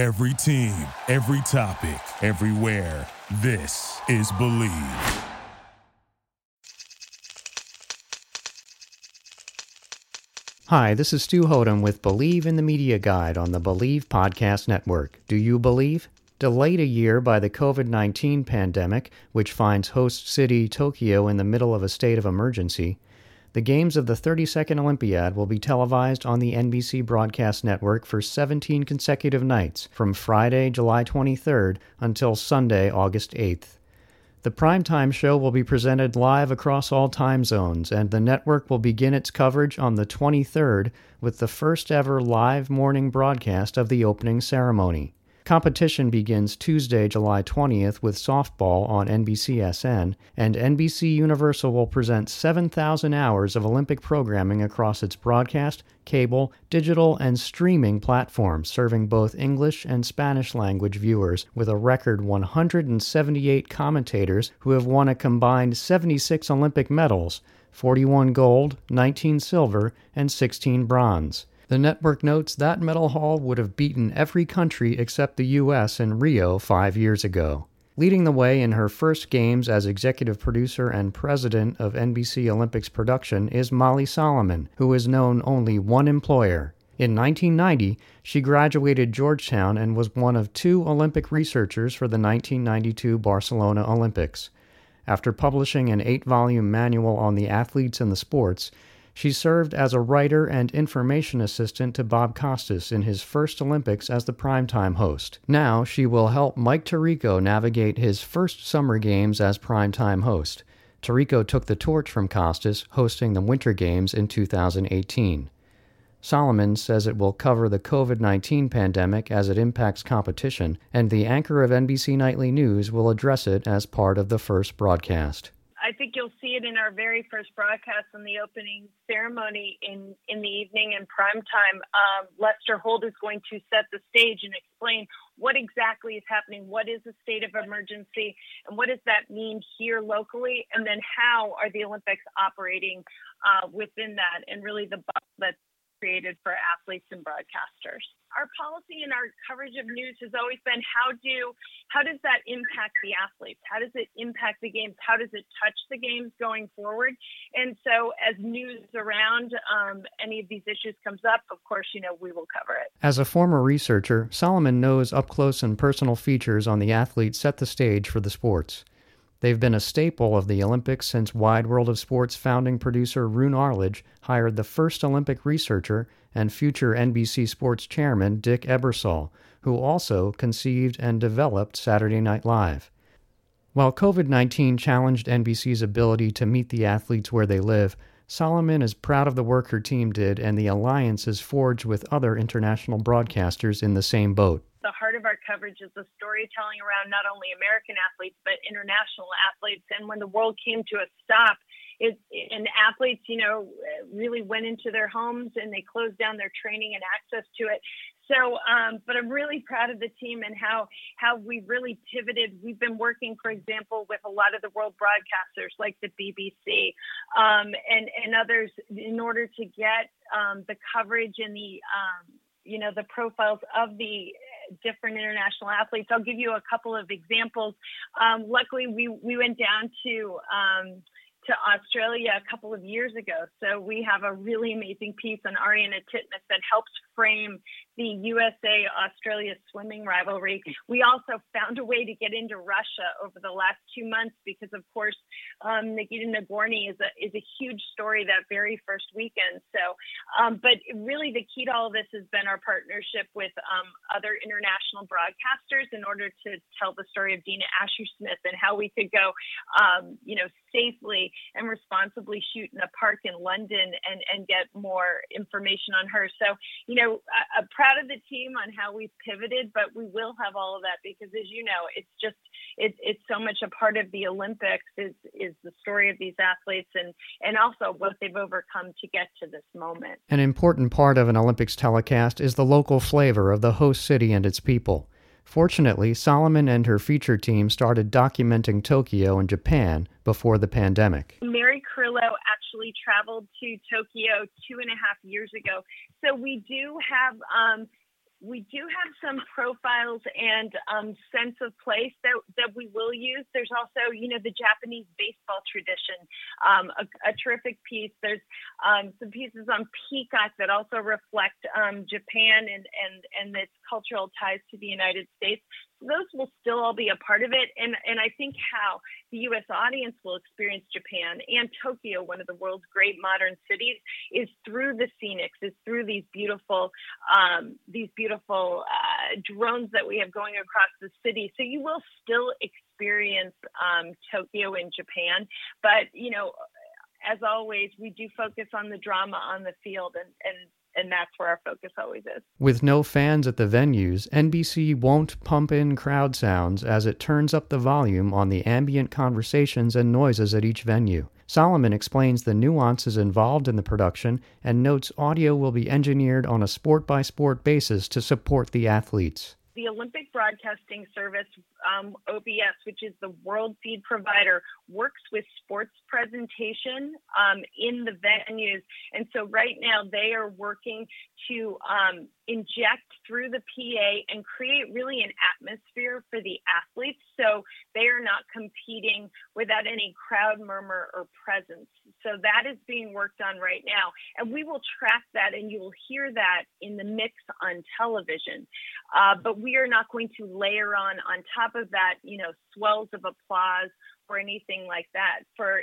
Every team, every topic, everywhere. This is Bleav. Hi, this is Stu Hothem with Bleav in the Media Guide on the Bleav Podcast Network. Do you believe? Delayed a year by the COVID 19 pandemic, which finds host city Tokyo in the middle of a state of emergency, the games of the 32nd Olympiad will be televised on the NBC Broadcast Network for 17 consecutive nights from Friday, July 23rd until Sunday, August 8th. The primetime show will be presented live across all time zones, and the network will begin its coverage on the 23rd with the first ever live morning broadcast of the opening ceremony. Competition begins Tuesday, July 20th with softball on NBCSN, and NBC Universal will present 7,000 hours of Olympic programming across its broadcast, cable, digital, and streaming platforms, serving both English and Spanish language viewers, with a record 178 commentators who have won a combined 76 Olympic medals 41 gold, 19 silver, and 16 bronze. The network notes that medal haul would have beaten every country except the U.S. in Rio five years ago. Leading the way in her first games as executive producer and president of NBC Olympics production is Molly Solomon, who has known only one employer. In 1990, she graduated Georgetown and was one of two Olympic researchers for the 1992 Barcelona Olympics. After publishing an eight volume manual on the athletes and the sports, she served as a writer and information assistant to Bob Costas in his first Olympics as the primetime host. Now she will help Mike Tirico navigate his first Summer Games as primetime host. Tirico took the torch from Costas, hosting the Winter Games in 2018. Solomon says it will cover the COVID 19 pandemic as it impacts competition, and the anchor of NBC Nightly News will address it as part of the first broadcast. I think you'll see it in our very first broadcast on the opening ceremony in, in the evening in prime time. Um, Lester Holt is going to set the stage and explain what exactly is happening, what is a state of emergency, and what does that mean here locally, and then how are the Olympics operating uh, within that, and really the bubble that's created for athletes and broadcasters. Our policy and our coverage of news has always been how do how does that impact the athletes? How does it impact the games? How does it touch the games going forward? And so, as news around um, any of these issues comes up, of course, you know we will cover it. As a former researcher, Solomon knows up close and personal features on the athletes set the stage for the sports. They've been a staple of the Olympics since Wide World of Sports founding producer Roone Arledge hired the first Olympic researcher and future NBC Sports chairman Dick Ebersol, who also conceived and developed Saturday Night Live. While COVID 19 challenged NBC's ability to meet the athletes where they live, Solomon is proud of the work her team did and the alliances forged with other international broadcasters in the same boat the heart of our coverage is the storytelling around not only American athletes but international athletes. And when the world came to a stop, it, and athletes, you know, really went into their homes and they closed down their training and access to it. So, um, but I'm really proud of the team and how how we really pivoted. We've been working, for example, with a lot of the world broadcasters like the BBC um, and and others in order to get um, the coverage and the um, you know the profiles of the different international athletes. I'll give you a couple of examples. Um, luckily, we we went down to um, to Australia a couple of years ago. So we have a really amazing piece on Ariarne Titmus that helps frame the USA Australia swimming rivalry. We also found a way to get into Russia over the last two months because, of course, um, Nikita Nagorny is a is a huge story that very first weekend. So, um, but really the key to all of this has been our partnership with um, other international broadcasters in order to tell the story of Dina Asher Smith and how we could go, um, you know, safely and responsibly shoot in a park in London and, and get more information on her. So, you know, I, am proud of the team on how we've pivoted, but we will have all of that because, as you know, it's just it, it's so much a part of the Olympics is is the story of these athletes and and also what they've overcome to get to this moment. An important part of an Olympics telecast is the local flavor of the host city and its people. Fortunately, Solomon and her feature team started documenting Tokyo and Japan before the pandemic. Mary Carillo actually traveled to Tokyo two and a half years ago. So we do have um, we do have some profiles and um, sense of place that, that we will use. There's also, you know, the Japanese baseball tradition, um, a, a, terrific piece. There's um, some pieces on Peacock that also reflect um, Japan and, and, and its cultural ties to the United States those will still all be a part of it. And, and I think how the U.S. audience will experience Japan and Tokyo, one of the world's great modern cities, is through the scenics, is through these beautiful, um, these beautiful uh, drones that we have going across the city. So you will still experience um, Tokyo in Japan, but you know, as always, we do focus on the drama on the field and, and and that's where our focus always is. With no fans at the venues, NBC won't pump in crowd sounds as it turns up the volume on the ambient conversations and noises at each venue. Solomon explains the nuances involved in the production and notes audio will be engineered on a sport by sport basis to support the athletes the Olympic Broadcasting Service, um, OBS, which is the world feed provider, works with sports presentation um, in the venues. And so right now they are working to um, inject through the PA and create really an atmosphere for the athletes so they are not competing without any crowd murmur or presence. So that is being worked on right now. And we will track that and you will hear that in the mix on television. Uh, but we are not going to layer on, on top of that, you know, swells of applause or anything like that. For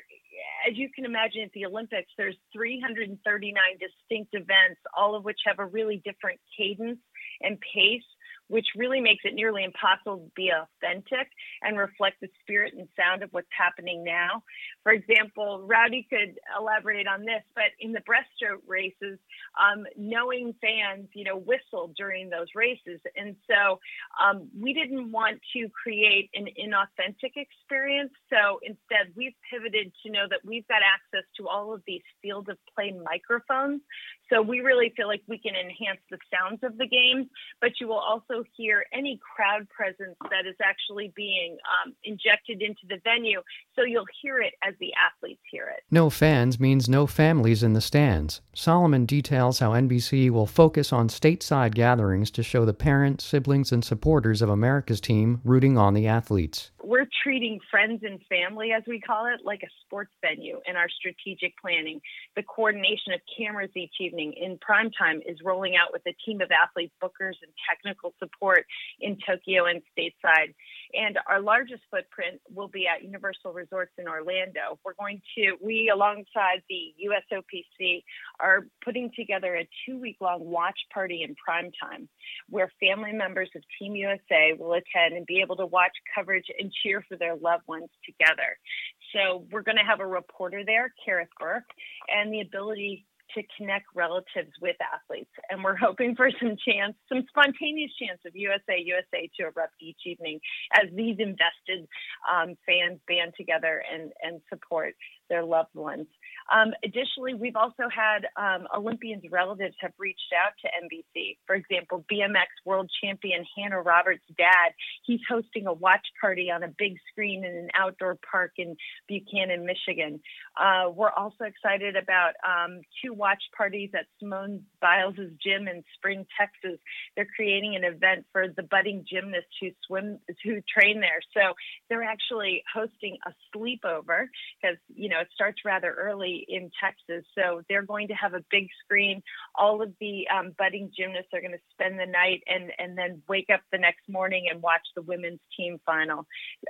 as you can imagine at the Olympics, there's 339 distinct events, all of which have a really different cadence and pace which really makes it nearly impossible to be authentic and reflect the spirit and sound of what's happening now. For example, Rowdy could elaborate on this, but in the breaststroke races, um, knowing fans, you know, whistled during those races. And so um, we didn't want to create an inauthentic experience. So instead, we've pivoted to know that we've got access to all of these field of play microphones. So we really feel like we can enhance the sounds of the game, but you will also also hear any crowd presence that is actually being um, injected into the venue. So you'll hear it as the athletes hear it. No fans means no families in the stands. Solomon details how NBC will focus on stateside gatherings to show the parents, siblings, and supporters of America's team rooting on the athletes we're treating friends and family, as we call it, like a sports venue in our strategic planning. The coordination of cameras each evening in prime time is rolling out with a team of athletes, bookers, and technical support in Tokyo and stateside. And our largest footprint will be at Universal Resorts in Orlando. We're going to, we alongside the USOPC are putting together a two week long watch party in prime time where family members of Team USA will attend and be able to watch coverage and cheer for their loved ones together. So we're going to have a reporter there, Kareth Burke, and the ability to connect relatives with athletes. And we're hoping for some chance, some spontaneous chance of USA USA to erupt each evening as these invested um, fans band together and, and support their loved ones. Um, additionally, we've also had um, Olympians' relatives have reached out to NBC. For example, BMX world champion Hannah Roberts' dad, he's hosting a watch party on a big screen in an outdoor park in Buchanan, Michigan. Uh, we're also excited about um, two watch parties at Simone Biles' gym in Spring, Texas. They're creating an event for the budding gymnasts who swim, who train there. So they're actually hosting a sleepover because, you know, know, it starts rather early in Texas. So they're going to have a big screen. All of the um, budding gymnasts are going to spend the night and, and then wake up the next morning and watch the women's team final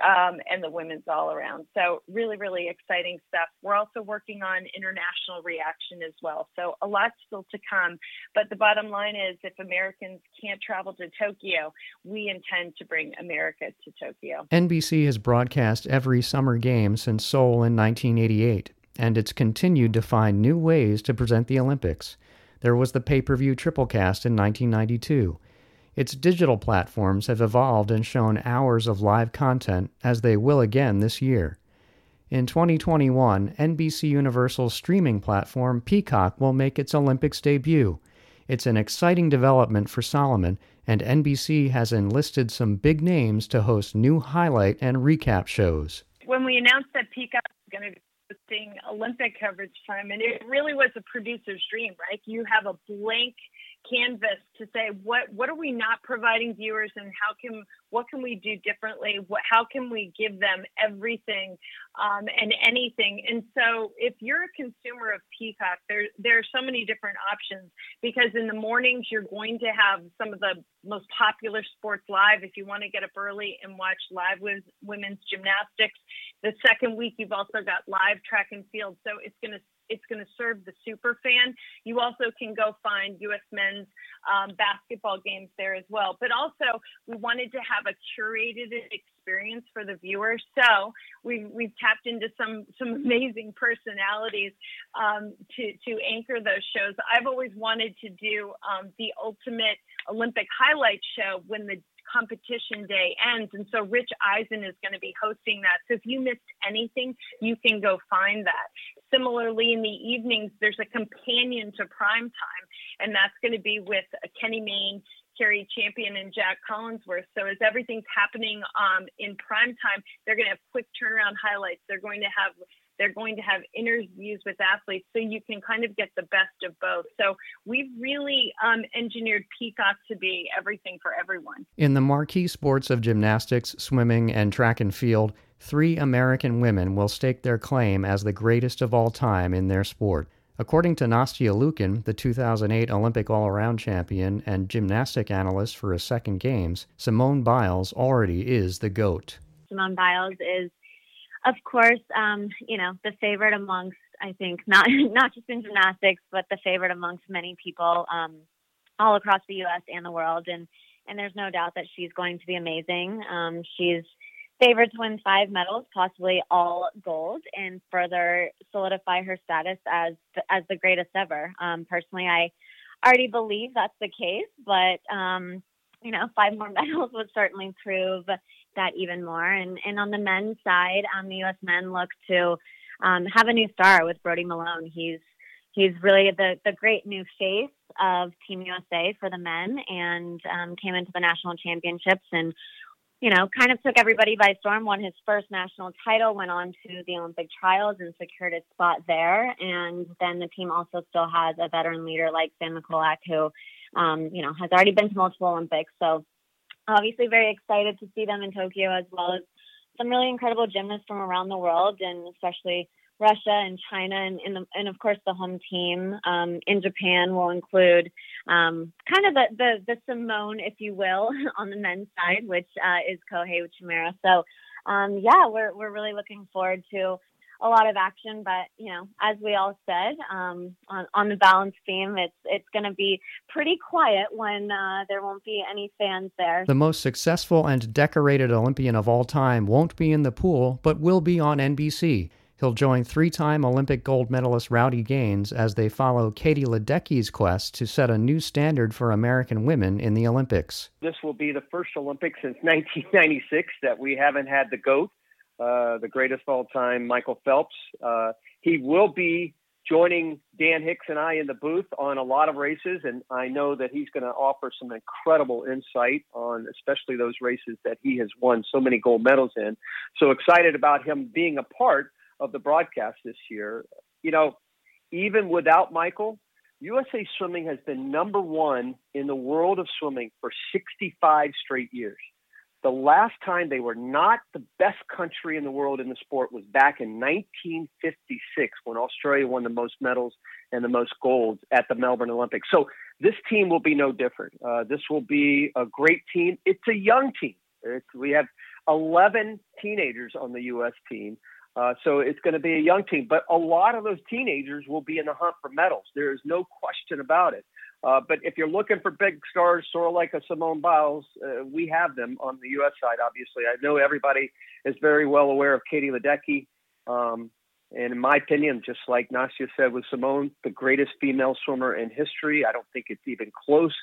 um, and the women's all around. So really, really exciting stuff. We're also working on international reaction as well. So a lot still to come. But the bottom line is if Americans can't travel to Tokyo, we intend to bring America to Tokyo. NBC has broadcast every summer game since Seoul in 1988 and it's continued to find new ways to present the Olympics. There was the pay per view triplecast in 1992. Its digital platforms have evolved and shown hours of live content, as they will again this year. In 2021, NBC Universal's streaming platform Peacock will make its Olympics debut. It's an exciting development for Solomon, and NBC has enlisted some big names to host new highlight and recap shows. When we announced that Peacock was going to hosting Olympic coverage time, and it really was a producer's dream, right? You have a blank canvas to say what what are we not providing viewers and how can what can we do differently? What how can we give them everything um, and anything? And so if you're a consumer of peacock there there are so many different options because in the mornings you're going to have some of the most popular sports live. If you want to get up early and watch live with women's gymnastics the second week you've also got live track and field so it's going to it's going to serve the super fan. You also can go find U.S. men's um, basketball games there as well. But also, we wanted to have a curated experience for the viewer. So we've we've tapped into some some amazing personalities um, to to anchor those shows. I've always wanted to do um, the ultimate Olympic highlight show when the competition day ends. And so Rich Eisen is going to be hosting that. So if you missed anything, you can go find that. Similarly, in the evenings, there's a companion to prime time, and that's going to be with Kenny Mayne, Cari Champion, and Jac Collinsworth. So as everything's happening um, in prime time, they're going to have quick turnaround highlights. They're going to have they're going to have interviews with athletes so you can kind of get the best of both. So we've really um, engineered Peacock to be everything for everyone. In the marquee sports of gymnastics, swimming, and track and field, three American women will stake their claim as the greatest of all time in their sport. According to Nastia Liukin, the 2008 Olympic all around champion and gymnastic analyst for a second games, Simone Biles already is the GOAT. Simone Biles is of course, um, you know, the favorite amongst, I think, not not just in gymnastics, but the favorite amongst many people um, all across the U.S. and the world. And and there's no doubt that she's going to be amazing. Um, she's favored to win five medals, possibly all gold, and further solidify her status as as the greatest ever. Um, personally, I already believe that's the case, but um, you know, five more medals would certainly prove that even more. And and on the men's side, um, the U.S. men look to um, have a new star with Brody Malone. He's he's really the the great new face of Team USA for the men, and um, came into the national championships and. You know, kind of took everybody by storm. Won his first national title, went on to the Olympic trials and secured his spot there. And then the team also still has a veteran leader like Sam Mikulak, who, um, you know, has already been to multiple Olympics. So obviously very excited to see them in Tokyo as well as some really incredible gymnasts from around the world and especially Russia and China and and, the, and of course the home team um, in Japan will include um, kind of the, the, the Simone, if you will, on the men's side, which uh, is Kohei Uchimura. So um, yeah, we're we're really looking forward to a lot of action, but you know, as we all said um, on, on the balance beam, it's it's going to be pretty quiet when uh, there won't be any fans there. The most successful and decorated Olympian of all time won't be in the pool, but will be on NBC. He'll join three time Olympic gold medalist Rowdy Gaines as they follow Katie Ledecky's quest to set a new standard for American women in the Olympics. This will be the first Olympics since 1996 that we haven't had the GOAT uh, the greatest of all time, Michael Phelps. Uh, he will be joining Dan Hicks and I in the booth on a lot of races, and I know that he's going to offer some incredible insight on, especially those races that he has won so many gold medals in. So excited about him being a part of the broadcast this year. You know, even without Michael, USA Swimming has been number one in the world of swimming for 65 straight years. The last time they were not the best country in the world in the sport was back in 1956 when Australia won the most medals and the most golds at the Melbourne Olympics. So this team will be no different. Uh, this will be a great team. It's a young team. It's, we have 11 teenagers on the U.S. team. Uh, so it's going to be a young team, but a lot of those teenagers will be in the hunt for medals. There is no question about it. Uh, but if you're looking for big stars, sort of like a Simone Biles, uh, we have them on the U.S. side. Obviously, I know everybody is very well aware of Katie Ledecky, um, and in my opinion, just like Nastia said with Simone, the greatest female swimmer in history. I don't think it's even close,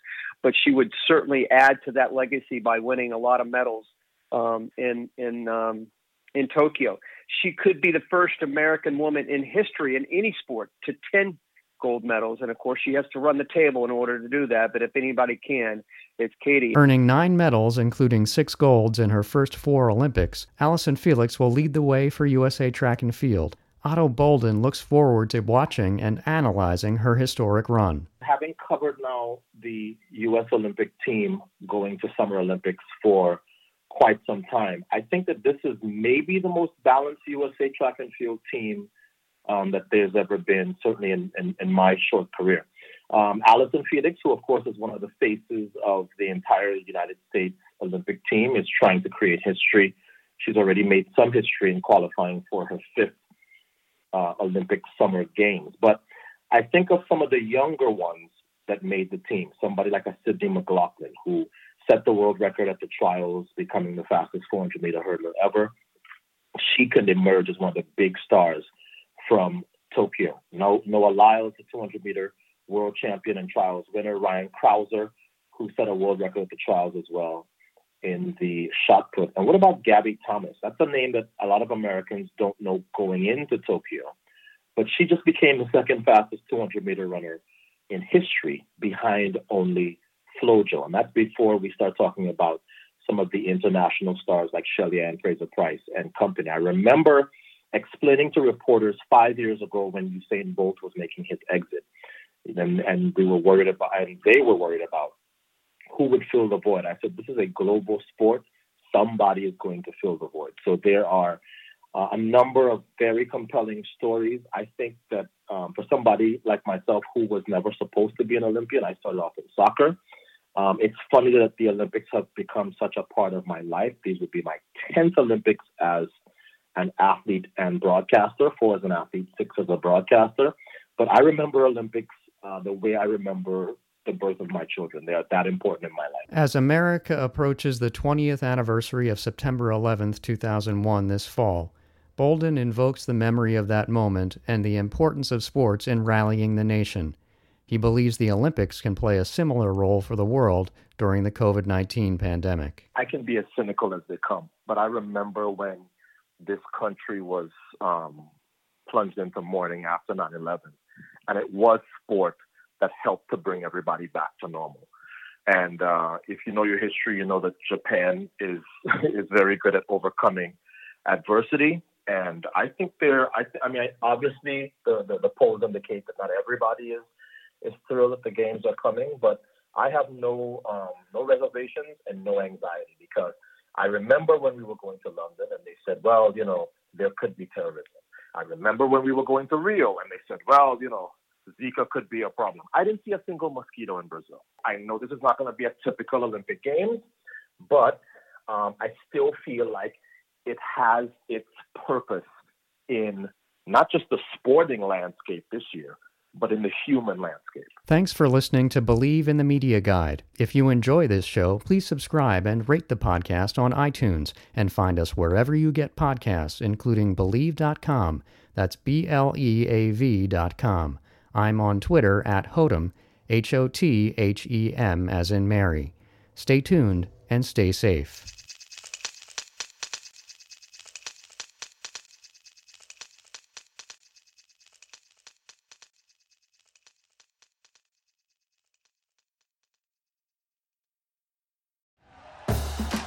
but she would certainly add to that legacy by winning a lot of medals um, in in um, in Tokyo. She could be the first American woman in history in any sport to 10 gold medals. And of course, she has to run the table in order to do that. But if anybody can, it's Katie. Earning nine medals, including six golds in her first four Olympics, Allyson Felix will lead the way for USA track and field. Ato Boldon looks forward to watching and analyzing her historic run. having covered now the U.S. Olympic team going to Summer Olympics for quite some time, I think that this is maybe the most balanced USA track and field team um, that there's ever been, certainly in, in, in my short career. Um, Allyson Felix, who of course is one of the faces of the entire United States Olympic team, is trying to create history. She's already made some history in qualifying for her fifth uh, Olympic Summer Games. But I think of some of the younger ones that made the team. Somebody like a Sydney McLaughlin, who set the world record at the trials, becoming the fastest 400 meter hurdler ever. She can emerge as one of the big stars from Tokyo. No, Noah Lyles, the 200 meter world champion and trials winner. Ryan Crouser, who set a world record at the trials as well in the shot put. And what about Gabby Thomas? That's a name that a lot of Americans don't know going into Tokyo. But she just became the second fastest 200 meter runner in history behind only Flojo. And that's before we start talking about some of the international stars like Shelly-Ann Fraser-Pryce and company. I remember explaining to reporters five years ago when Usain Bolt was making his exit, and, and we were worried about, and they were worried about who would fill the void. I said, this is a global sport. Somebody is going to fill the void. So there are uh, a number of very compelling stories. I think that um, for somebody like myself who was never supposed to be an Olympian, I started off in soccer. Um, it's funny that the Olympics have become such a part of my life. These would be my 10th Olympics as an athlete and broadcaster, four as an athlete, six as a broadcaster. But I remember Olympics uh, the way I remember the birth of my children. They are that important in my life. As America approaches the 20th anniversary of September 11th, 2001, this fall, Boldon invokes the memory of that moment and the importance of sports in rallying the nation. He believes the Olympics can play a similar role for the world during the COVID 19 pandemic. I can be as cynical as they come, but I remember when this country was um, plunged into mourning after 9 11. And it was sport that helped to bring everybody back to normal. And uh, if you know your history, you know that Japan is is very good at overcoming adversity. And I think they're, I, th- I mean, obviously the, the, the polls indicate that not everybody is is thrilled that the games are coming, but I have no um, no reservations and no anxiety because I remember when we were going to London and they said, well, you know, there could be terrorism. I remember when we were going to Rio and they said, well, you know, Zika could be a problem. I didn't see a single mosquito in Brazil. I know this is not going to be a typical Olympic Games, but um, I still feel like it has its purpose in not just the sporting landscape this year, but in the human landscape. Thanks for listening to Bleav in the Media Guide. If you enjoy this show, please subscribe and rate the podcast on iTunes and find us wherever you get podcasts, including Bleav.com. That's B L E A V.com. I'm on Twitter at Hothem, H O T H E M, as in Mary. Stay tuned and stay safe.